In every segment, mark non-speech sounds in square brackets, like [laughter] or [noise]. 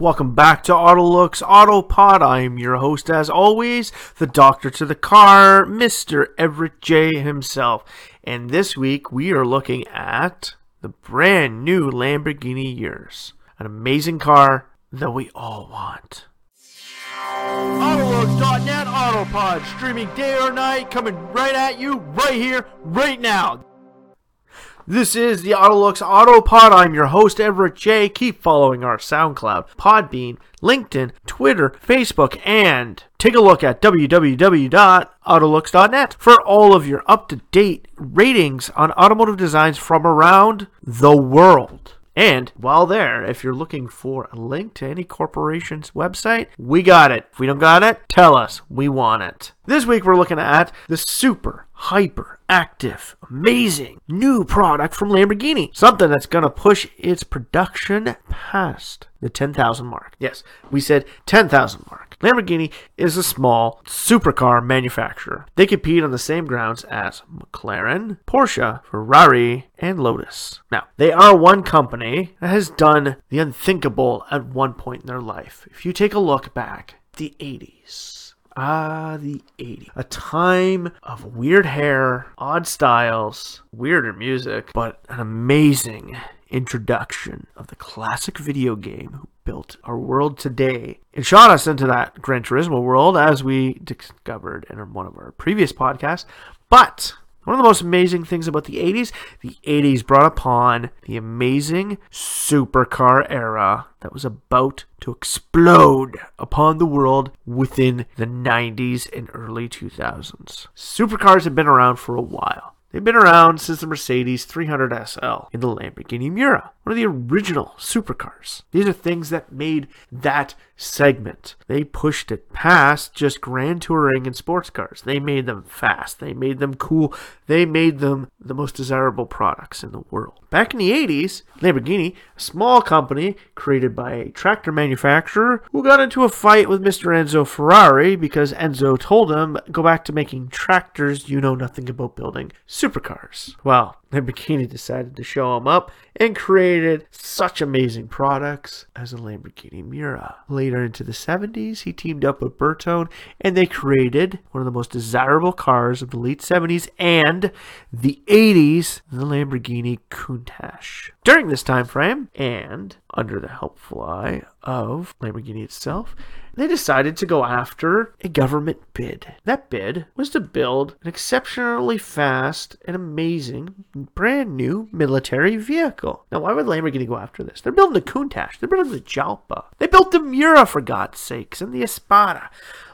Welcome back to Autolux Autopod. I am your host, as always, the doctor to the car, Mr. Everett J himself. And this week we are looking at the brand new Lamborghini Urus, an amazing car that we all want. Autolux.net Autopod, streaming day or night, coming right at you, right here, right now. This is the Autolux Autopod. I'm your host, Everett J. Keep following our SoundCloud, Podbean, LinkedIn, Twitter, Facebook, and take a look at www.autolux.net for all of your up to date ratings on automotive designs from around the world. And while there, if you're looking for a link to any corporation's website, we got it. If we don't got it, tell us. We want it. This week we're looking at the super hyper active, amazing new product from Lamborghini. Something that's going to push its production past the 10,000 mark. Yes, we said 10,000 mark. Lamborghini is a small supercar manufacturer. They compete on the same grounds as McLaren, Porsche, Ferrari, and Lotus. Now, they are one company that has done the unthinkable at one point in their life. If you take a look back, the 80s. Ah, the 80s. A time of weird hair, odd styles, weirder music, but an amazing introduction of the classic video game who built our world today and shot us into that Gran Turismo world as we discovered in one of our previous podcasts. But one of the most amazing things about the 80s, the 80s brought upon the amazing supercar era that was about to explode upon the world within the 90s and early 2000s. Supercars have been around for a while. They've been around since the Mercedes 300 SL and the Lamborghini Miura, one of the original supercars. These are things that made that segment. They pushed it past just grand touring and sports cars. They made them fast. They made them cool. They made them the most desirable products in the world. Back in the 80s, Lamborghini, a small company created by a tractor manufacturer who got into a fight with Mr. Enzo Ferrari because Enzo told him, go back to making tractors, you know nothing about building supercars. Well, Lamborghini decided to show him up and created such amazing products as a Lamborghini Miura. Later into the 70s, he teamed up with Bertone and they created one of the most desirable cars of the late 70s and the 80s, the Lamborghini Countach. During this time frame, and under the helpful eye of Lamborghini itself, they decided to go after a government bid. That bid was to build an exceptionally fast and amazing brand new military vehicle. Now, why would Lamborghini go after this? They're building the Countach, they're building the Jalpa, they built the Miura for God's sakes, and the Espada.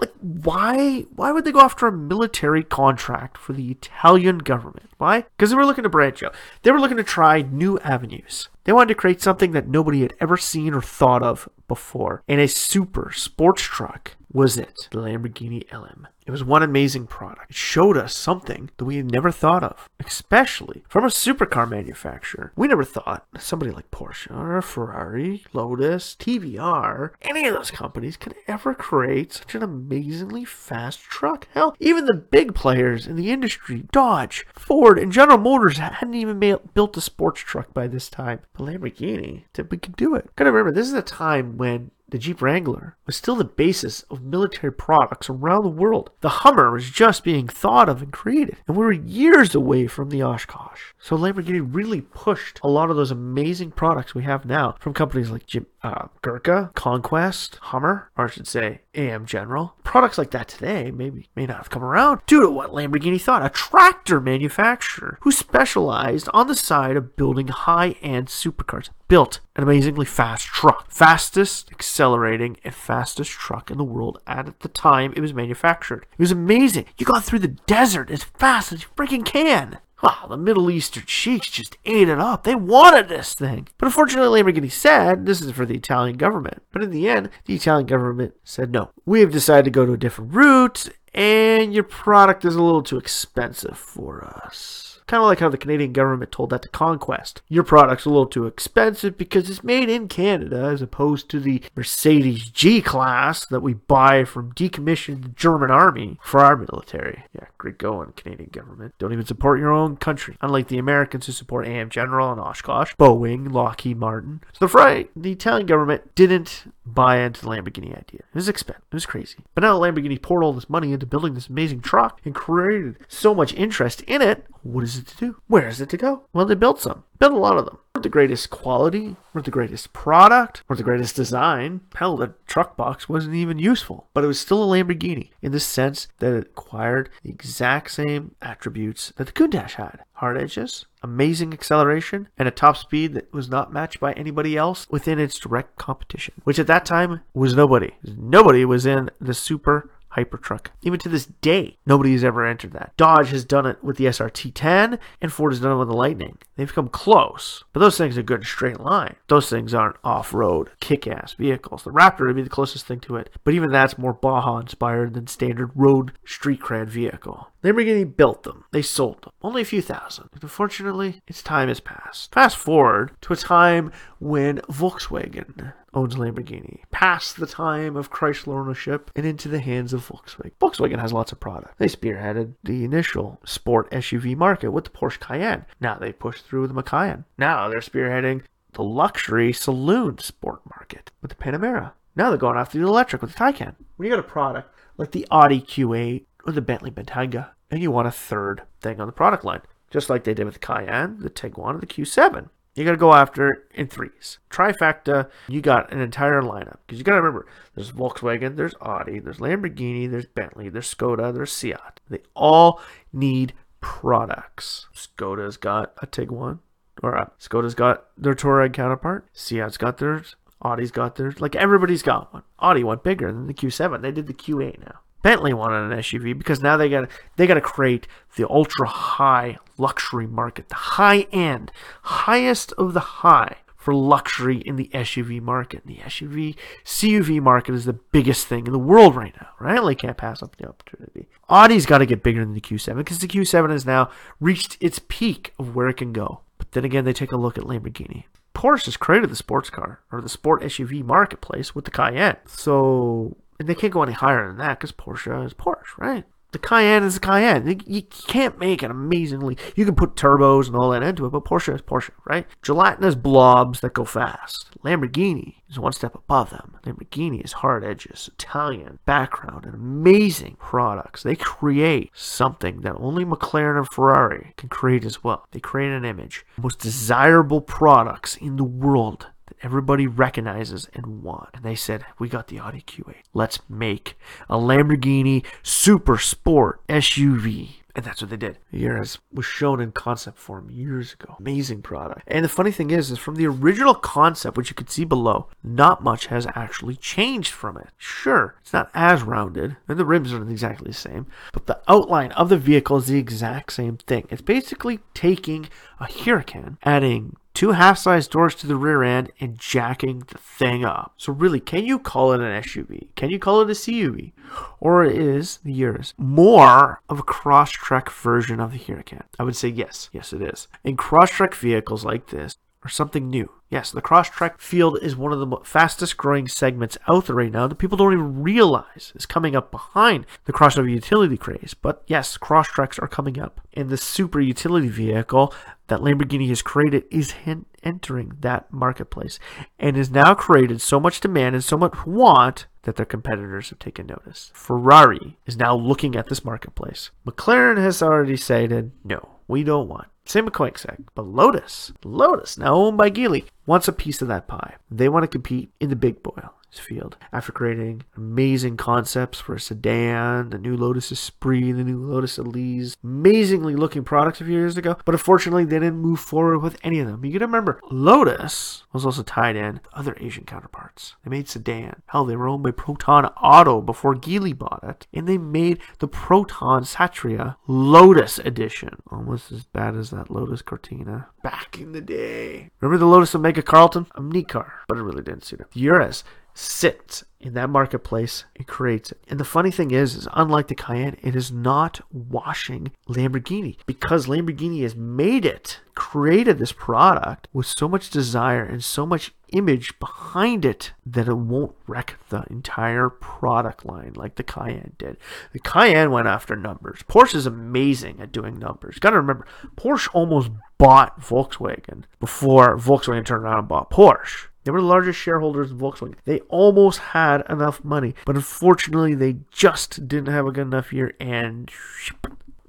Like, why? Why would they go after a military contract for the Italian government? Why? Because they were looking to branch out. They were looking to try new avenues. They wanted to create something that nobody had ever seen or thought of before. in a super sports truck was it, the Lamborghini LM. It was one amazing product. It showed us something that we had never thought of, especially from a supercar manufacturer. We never thought somebody like Porsche or Ferrari, Lotus, TVR, any of those companies could ever create such an amazingly fast truck. Hell, even the big players in the industry, Dodge, Ford, and General Motors hadn't even built a sports truck by this time. But Lamborghini, we could do it. Gotta remember, this is a time when the Jeep Wrangler was still the basis of military products around the world. The Hummer was just being thought of and created, and we were years away from the Oshkosh. So Lamborghini really pushed a lot of those amazing products we have now from companies like Jim, uh, Gurkha, Conquest, Hummer, or I should say AM General. Products like that today maybe may not have come around due to what Lamborghini thought, a tractor manufacturer who specialized on the side of building high-end supercars, built an amazingly fast truck, fastest accelerating and fastest truck in the world at the time it was manufactured. It was amazing. You got through the desert as fast as you freaking can. Wow, the Middle Eastern sheiks just ate it up. They wanted this thing. But unfortunately, Lamborghini said this is for the Italian government. But in the end, the Italian government said no. We have decided to go to a different route, and your product is a little too expensive for us. Kind of like how the Canadian government told that to Conquest. Your product's a little too expensive because it's made in Canada as opposed to the Mercedes G Class that we buy from decommissioned German army for our military. Yeah, great going, Canadian government. Don't even support your own country, unlike the Americans who support AM General and Oshkosh, Boeing, Lockheed Martin. So the, right, the Italian government didn't buy into the Lamborghini idea. It was expensive. It was crazy. But now Lamborghini poured all this money into building this amazing truck and created so much interest in it. What is it to do? Where is it to go? Well, they built some. Built a lot of them. Weren't the greatest quality, weren't the greatest product, weren't the greatest design. Hell, the truck box wasn't even useful. But it was still a Lamborghini in the sense that it acquired the exact same attributes that the Countach had. Hard edges, amazing acceleration, and a top speed that was not matched by anybody else within its direct competition, which at that time was nobody. Nobody was in the super Hypertruck. Even to this day, nobody has ever entered that. Dodge has done it with the SRT 10, and Ford has done it with the Lightning. They've come close, but those things are good in straight line. Those things aren't off road, kick ass vehicles. The Raptor would be the closest thing to it, but even that's more Baja inspired than standard road street cred vehicle. Lamborghini built them. They sold them. Only a few thousand. And unfortunately, its time has passed. Fast forward to a time when Volkswagen owns Lamborghini, past the time of Chrysler ownership and into the hands of Volkswagen. Volkswagen has lots of product. They spearheaded the initial sport SUV market with the Porsche Cayenne. Now they pushed through the Macan. Now they're spearheading the luxury saloon sport market with the Panamera. Now they're going after the electric with the Taycan. When you got a product like the Audi Q8 or the Bentley Bentayga, and you want a third thing on the product line, just like they did with the Cayenne, the Tiguan, and the Q7. You got to go after in threes. Trifecta, you got an entire lineup. Because you got to remember, there's Volkswagen, there's Audi, there's Lamborghini, there's Bentley, there's Skoda, there's Seat. They all need products. Skoda's got a Tiguan, or uh, Skoda's got their Touareg counterpart. Seat's got theirs. Audi's got theirs. Like everybody's got one. Audi went bigger than the Q7. They did the Q8 now. Bentley wanted an SUV because now they got they got to create the ultra high luxury market, the high end, highest of the high for luxury in the SUV market. The SUV CUV market is the biggest thing in the world right now, right? They can't pass up the opportunity. Audi's got to get bigger than the Q7 because the Q7 has now reached its peak of where it can go. But then again, they take a look at Lamborghini. Porsche has created the sports car or the sport SUV marketplace with the Cayenne. So and they can't go any higher than that because Porsche is Porsche, right? The Cayenne is the Cayenne. You can't make it amazingly. You can put turbos and all that into it, but Porsche is Porsche, right? Gelatinous blobs that go fast. Lamborghini is one step above them. Lamborghini is hard edges, Italian background, and amazing products. They create something that only McLaren and Ferrari can create as well. They create an image. Most desirable products in the world everybody recognizes and want. And they said, We got the Audi Q8. Let's make a Lamborghini Super Sport SUV. And that's what they did. Urus was shown in concept form years ago. Amazing product. And the funny thing is, is from the original concept, which you can see below, not much has actually changed from it. Sure, it's not as rounded, and the rims aren't exactly the same, but the outline of the vehicle is the exact same thing. It's basically taking a Huracan, adding two half-sized doors to the rear end and jacking the thing up. So really, can you call it an SUV? Can you call it a CUV? Or is the Urus more of a Crosstrek version of the Huracan? I would say yes. Yes, it is. In Crosstrek vehicles like this, or something new. Yes, the Crosstrek field is one of the fastest growing segments out there right now that people don't even realize is coming up behind the crossover utility craze. But yes, Crosstreks are coming up. And the super utility vehicle that Lamborghini has created is entering that marketplace and has now created so much demand and so much want that their competitors have taken notice. Ferrari is now looking at this marketplace. McLaren has already stated, no, we don't want. Same with Koenigsegg. But Lotus, Lotus, now owned by Geely, wants a piece of that pie. They want to compete in the big boil field after creating amazing concepts for a sedan, the new Lotus Esprit, the new Lotus Elise, amazingly looking products a few years ago, but unfortunately they didn't move forward with any of them. You gotta remember, Lotus was also tied in with other Asian counterparts. They made sedan. Hell, they were owned by Proton Auto before Geely bought it, and they made the Proton Satria Lotus Edition, almost as bad as that Lotus Cortina back in the day. Remember the Lotus Omega Carlton? A neat car, but it really didn't suit it. The Urus sits in that marketplace and creates it. And the funny thing is, is unlike the Cayenne, it is not washing Lamborghini because Lamborghini has made it, created this product with so much desire and so much image behind it that it won't wreck the entire product line like the Cayenne did. The Cayenne went after numbers. Porsche is amazing at doing numbers. Got to remember, Porsche almost bought Volkswagen before Volkswagen turned around and bought Porsche. They were the largest shareholders in Volkswagen. They almost had enough money, but unfortunately, they just didn't have a good enough year and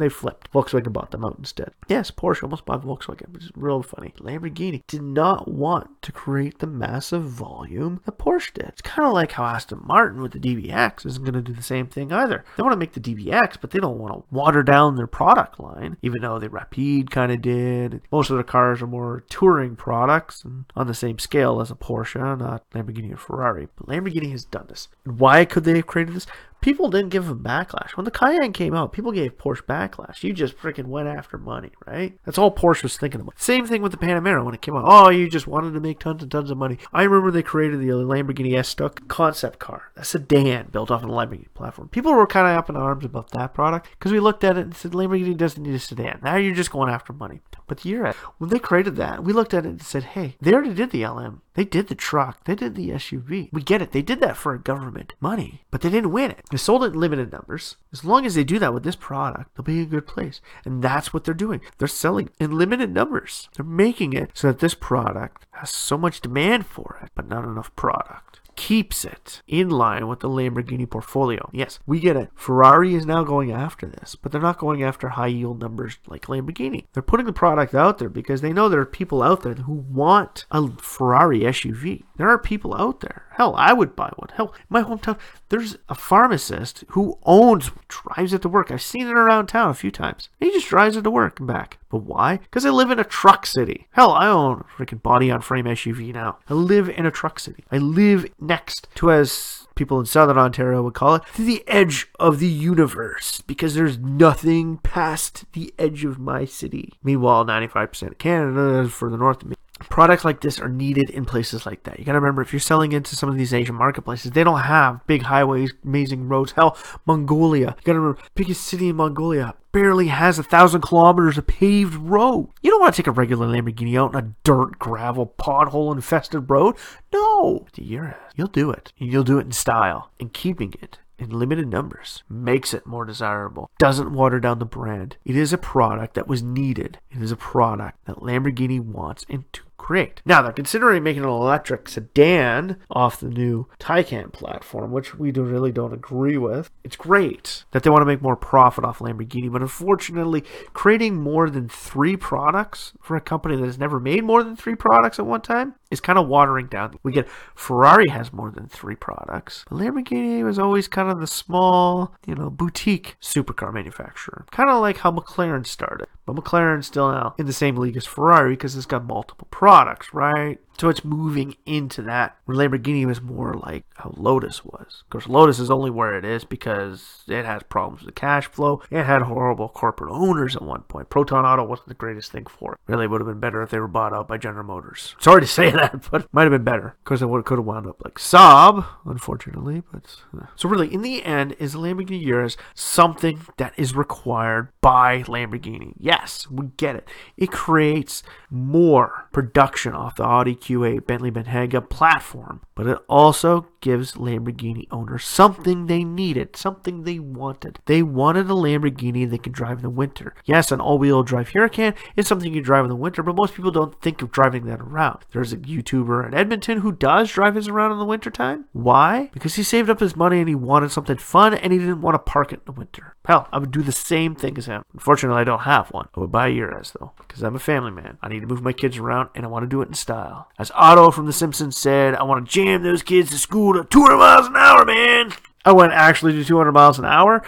they flipped. Volkswagen bought them out instead. Yes, Porsche almost bought Volkswagen, which is real funny. Lamborghini did not want to create the massive volume that Porsche did. It's kind of like how Aston Martin with the DBX isn't going to do the same thing either. They want to make the DBX, but they don't want to water down their product line, even though the Rapide kind of did. Most of their cars are more touring products and on the same scale as a Porsche, not Lamborghini or Ferrari. But Lamborghini has done this. Why could they have created this? People didn't give him backlash. When the Cayenne came out, people gave Porsche backlash. You just freaking went after money, right? That's all Porsche was thinking about. Same thing with the Panamera when it came out. Oh, you just wanted to make tons and tons of money. I remember they created the Lamborghini Estoque concept car, a sedan built off of a Lamborghini platform. People were kind of up in arms about that product because we looked at it and said Lamborghini doesn't need a sedan. Now you're just going after money. But the year when they created that, we looked at it and said, hey, they already did the LM. They did the truck. They did the SUV. We get it. They did that for a government money, but they didn't win it. They sold it in limited numbers. As long as they do that with this product, they'll be in a good place. And that's what they're doing. They're selling in limited numbers. They're making it so that this product has so much demand for it, but not enough product keeps it in line with the Lamborghini portfolio. Yes, we get it. Ferrari is now going after this, but they're not going after high yield numbers like Lamborghini. They're putting the product out there because they know there are people out there who want a Ferrari SUV. There are people out there. Hell, I would buy one. Hell, my hometown, there's a pharmacist who owns, drives it to work. I've seen it around town a few times. He just drives it to work and back. But why? Because I live in a truck city. Hell, I own a freaking body on frame SUV now. I live in a truck city. I live next to, as people in southern Ontario would call it, to the edge of the universe because there's nothing past the edge of my city. Meanwhile, 95% of Canada is further north of me products like this are needed in places like that. You gotta remember if you're selling into some of these Asian marketplaces, they don't have big highways, amazing roads. Hell, Mongolia. You gotta remember, biggest city in Mongolia barely has a thousand kilometers of paved road. You don't want to take a regular Lamborghini out on a dirt, gravel, pothole infested road. No, you're, you'll do it. And you'll do it in style. And keeping it in limited numbers makes it more desirable, doesn't water down the brand. It is a product that was needed. It is a product that Lamborghini wants and to create. Now, they're considering making an electric sedan off the new Taycan platform, which we do really don't agree with. It's great that they want to make more profit off Lamborghini, but unfortunately, creating more than three products for a company that has never made more than three products at one time is kind of watering down. We get Ferrari has more than three products, but Lamborghini was always kind of the small, you know, boutique supercar manufacturer. Kind of like how McLaren started. But McLaren's still now in the same league as Ferrari because it's got multiple products, right? So it's moving into that. Where Lamborghini was more like how Lotus was. Of course, Lotus is only where it is because it has problems with cash flow. It had horrible corporate owners at one point. Proton Auto wasn't the greatest thing for it. Really would have been better if they were bought out by General Motors. [laughs] Sorry to say that, but might have been better because it could have wound up like Saab, unfortunately. But uh. so really, in the end, is Lamborghini Urus something that is required by Lamborghini? Yes, we get it. It creates more production off the Audi Q8 Bentley Bentayga platform, but it also gives Lamborghini owners something they needed, something they wanted. They wanted a Lamborghini they could drive in the winter. Yes, an all-wheel drive Huracan is something you drive in the winter, but most people don't think of driving that around. There's a YouTuber in Edmonton who does drive his around in the wintertime. Why? Because he saved up his money and he wanted something fun and he didn't want to park it in the winter. Hell, I would do the same thing as him. Unfortunately, I don't have one. I would buy a Urus though, because I'm a family man. I need to move my kids around and I want to do it in style. As Otto from The Simpsons said, I want to jam those kids to school to 200 miles an hour, man. I wouldn't actually do 200 miles an hour,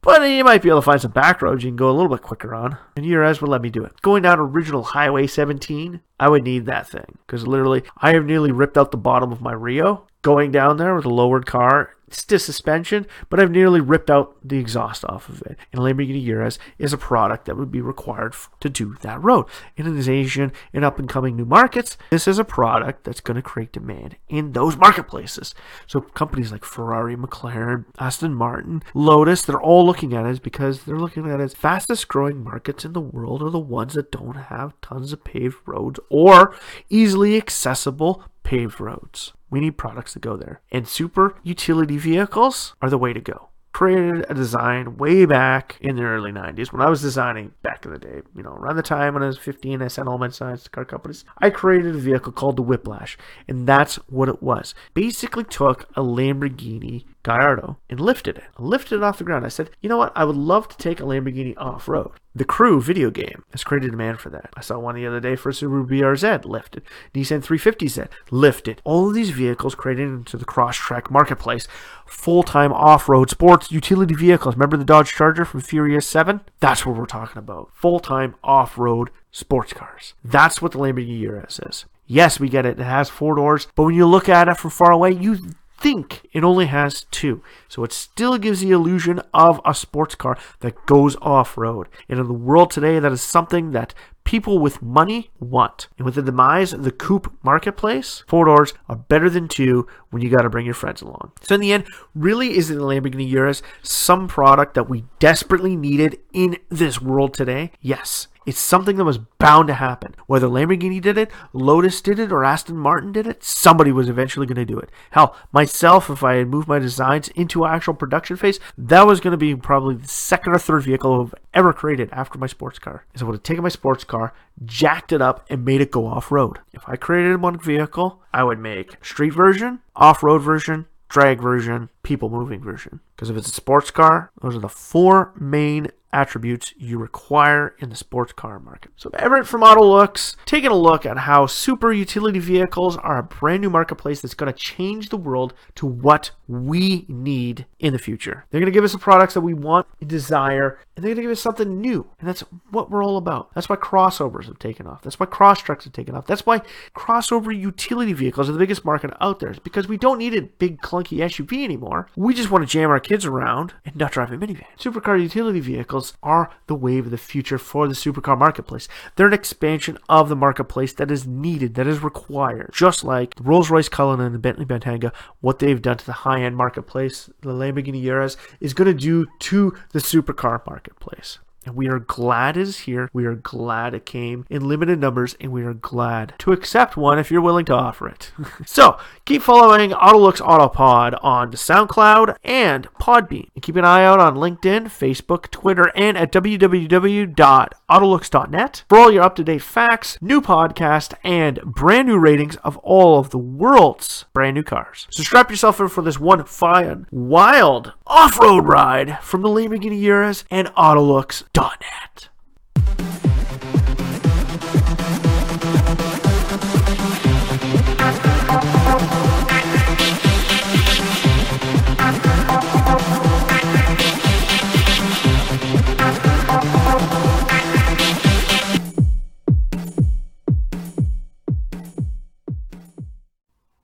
but you might be able to find some back roads you can go a little bit quicker on. And Urus would let me do it. Going down original Highway 17, I would need that thing. Because literally, I have nearly ripped out the bottom of my Rio going down there with a lowered car stiff suspension, but I've nearly ripped out the exhaust off of it. And Lamborghini Urus is a product that would be required to do that road. And In an Asian and up and coming new markets, this is a product that's going to create demand in those marketplaces. So companies like Ferrari, McLaren, Aston Martin, Lotus, they're all looking at it because they're looking at it as fastest growing markets in the world are the ones that don't have tons of paved roads or easily accessible paved roads. We need products to go there. And super utility vehicles are the way to go. created a design way back in the early 90s when I was designing back in the day, you know, around the time when I was 15, I sent all my designs to car companies. I created a vehicle called the Whiplash, and that's what it was. Basically took a Lamborghini Gallardo and lifted it. Lifted it off the ground. I said, you know what? I would love to take a Lamborghini off road. The Crew video game has created demand for that. I saw one the other day for a Subaru BRZ lifted, Nissan 350Z lifted. All of these vehicles created into the cross-track marketplace. Full time off road sports utility vehicles. Remember the Dodge Charger from Furious 7? That's what we're talking about. Full time off road sports cars. That's what the Lamborghini Urus is. Yes, we get it. It has four doors, but when you look at it from far away, you think it only has two. So it still gives the illusion of a sports car that goes off road. And in the world today, that is something that people with money want. And with the demise of the coupe marketplace, four doors are better than two when you got to bring your friends along. So in the end, really is the Lamborghini Urus some product that we desperately needed in this world today? Yes. It's something that was bound to happen. Whether Lamborghini did it, Lotus did it, or Aston Martin did it, somebody was eventually going to do it. Hell, myself, if I had moved my designs into actual production phase, that was going to be probably the second or third vehicle I've ever created after my sports car. Is I would have taken my sports car, jacked it up, and made it go off road. If I created one vehicle, I would make street version, off road version, drag version, people moving version. Because if it's a sports car, those are the four main attributes you require in the sports car market. So Everett from Autolux taking a look at how super utility vehicles are a brand new marketplace that's going to change the world to what we need in the future. They're going to give us the products that we want and desire, and they're going to give us something new. And that's what we're all about. That's why crossovers have taken off. That's why Crosstreks have taken off. That's why crossover utility vehicles are the biggest market out there. It's because we don't need a big clunky SUV anymore. We just want to jam our kids around and not drive a minivan. Supercar utility vehicles are the wave of the future for the supercar marketplace. They're an expansion of the marketplace that is needed, that is required. Just like Rolls Royce Cullinan and the Bentley Bentayga, what they've done to the high end marketplace, the Lamborghini Urus, is going to do to the supercar marketplace. And we are glad it is here. We are glad it came in limited numbers, and we are glad to accept one if you're willing to offer it. [laughs] so keep following Autolux Autopod on SoundCloud and Podbean. And keep an eye out on LinkedIn, Facebook, Twitter, and at www.autolux.net for all your up to date facts, new podcast, and brand new ratings of all of the world's brand new cars. So strap yourself in for this one fine, wild off road ride from the Lamborghini Urus and Autolux.net.